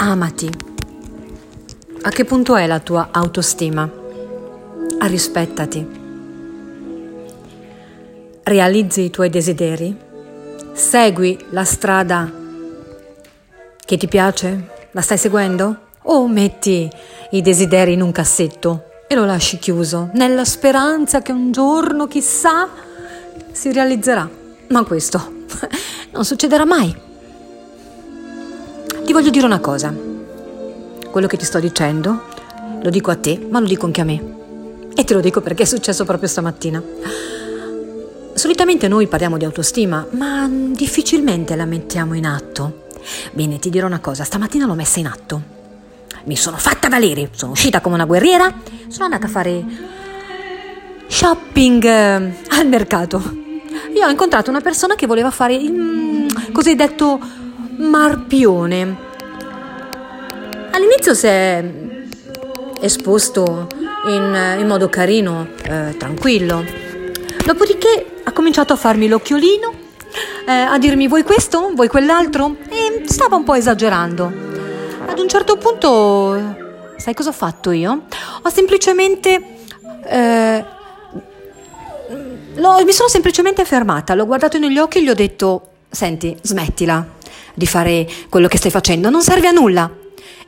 Amati. A che punto è la tua autostima? Arrispettati. Realizzi i tuoi desideri? Segui la strada che ti piace? La stai seguendo? O metti i desideri in un cassetto e lo lasci chiuso, nella speranza che un giorno, chissà, si realizzerà. Ma questo non succederà mai. Ti voglio dire una cosa. Quello che ti sto dicendo lo dico a te, ma lo dico anche a me. E te lo dico perché è successo proprio stamattina. Solitamente noi parliamo di autostima, ma difficilmente la mettiamo in atto. Bene, ti dirò una cosa, stamattina l'ho messa in atto mi sono fatta valere, sono uscita come una guerriera, sono andata a fare shopping eh, al mercato. Io ho incontrato una persona che voleva fare il mm, cosiddetto marpione. All'inizio si è esposto in, in modo carino, eh, tranquillo. Dopodiché ha cominciato a farmi l'occhiolino, eh, a dirmi vuoi questo, vuoi quell'altro e stava un po' esagerando. Ad un certo punto, sai cosa ho fatto io? Ho semplicemente... Eh, mi sono semplicemente fermata, l'ho guardato negli occhi e gli ho detto, senti, smettila di fare quello che stai facendo, non serve a nulla.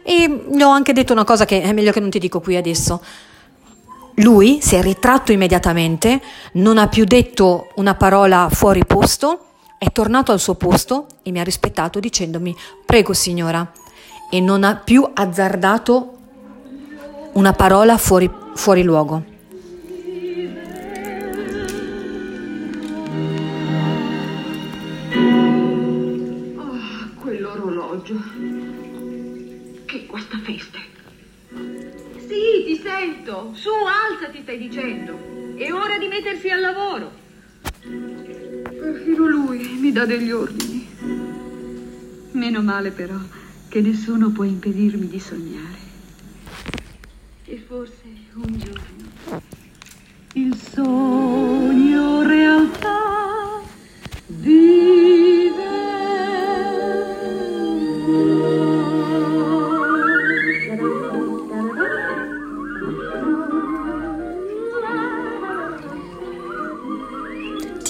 E gli ho anche detto una cosa che è meglio che non ti dico qui adesso. Lui si è ritratto immediatamente, non ha più detto una parola fuori posto, è tornato al suo posto e mi ha rispettato dicendomi, prego signora, e non ha più azzardato una parola fuori, fuori luogo. Quell'orologio. Che questa festa. Sì, ti sento. Su, alzati, stai dicendo. È ora di mettersi al lavoro. Perfino lui mi dà degli ordini. Meno male però che nessuno può impedirmi di sognare. E forse un giorno il sogno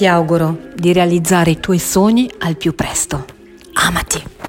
Ti auguro di realizzare i tuoi sogni al più presto. Amati.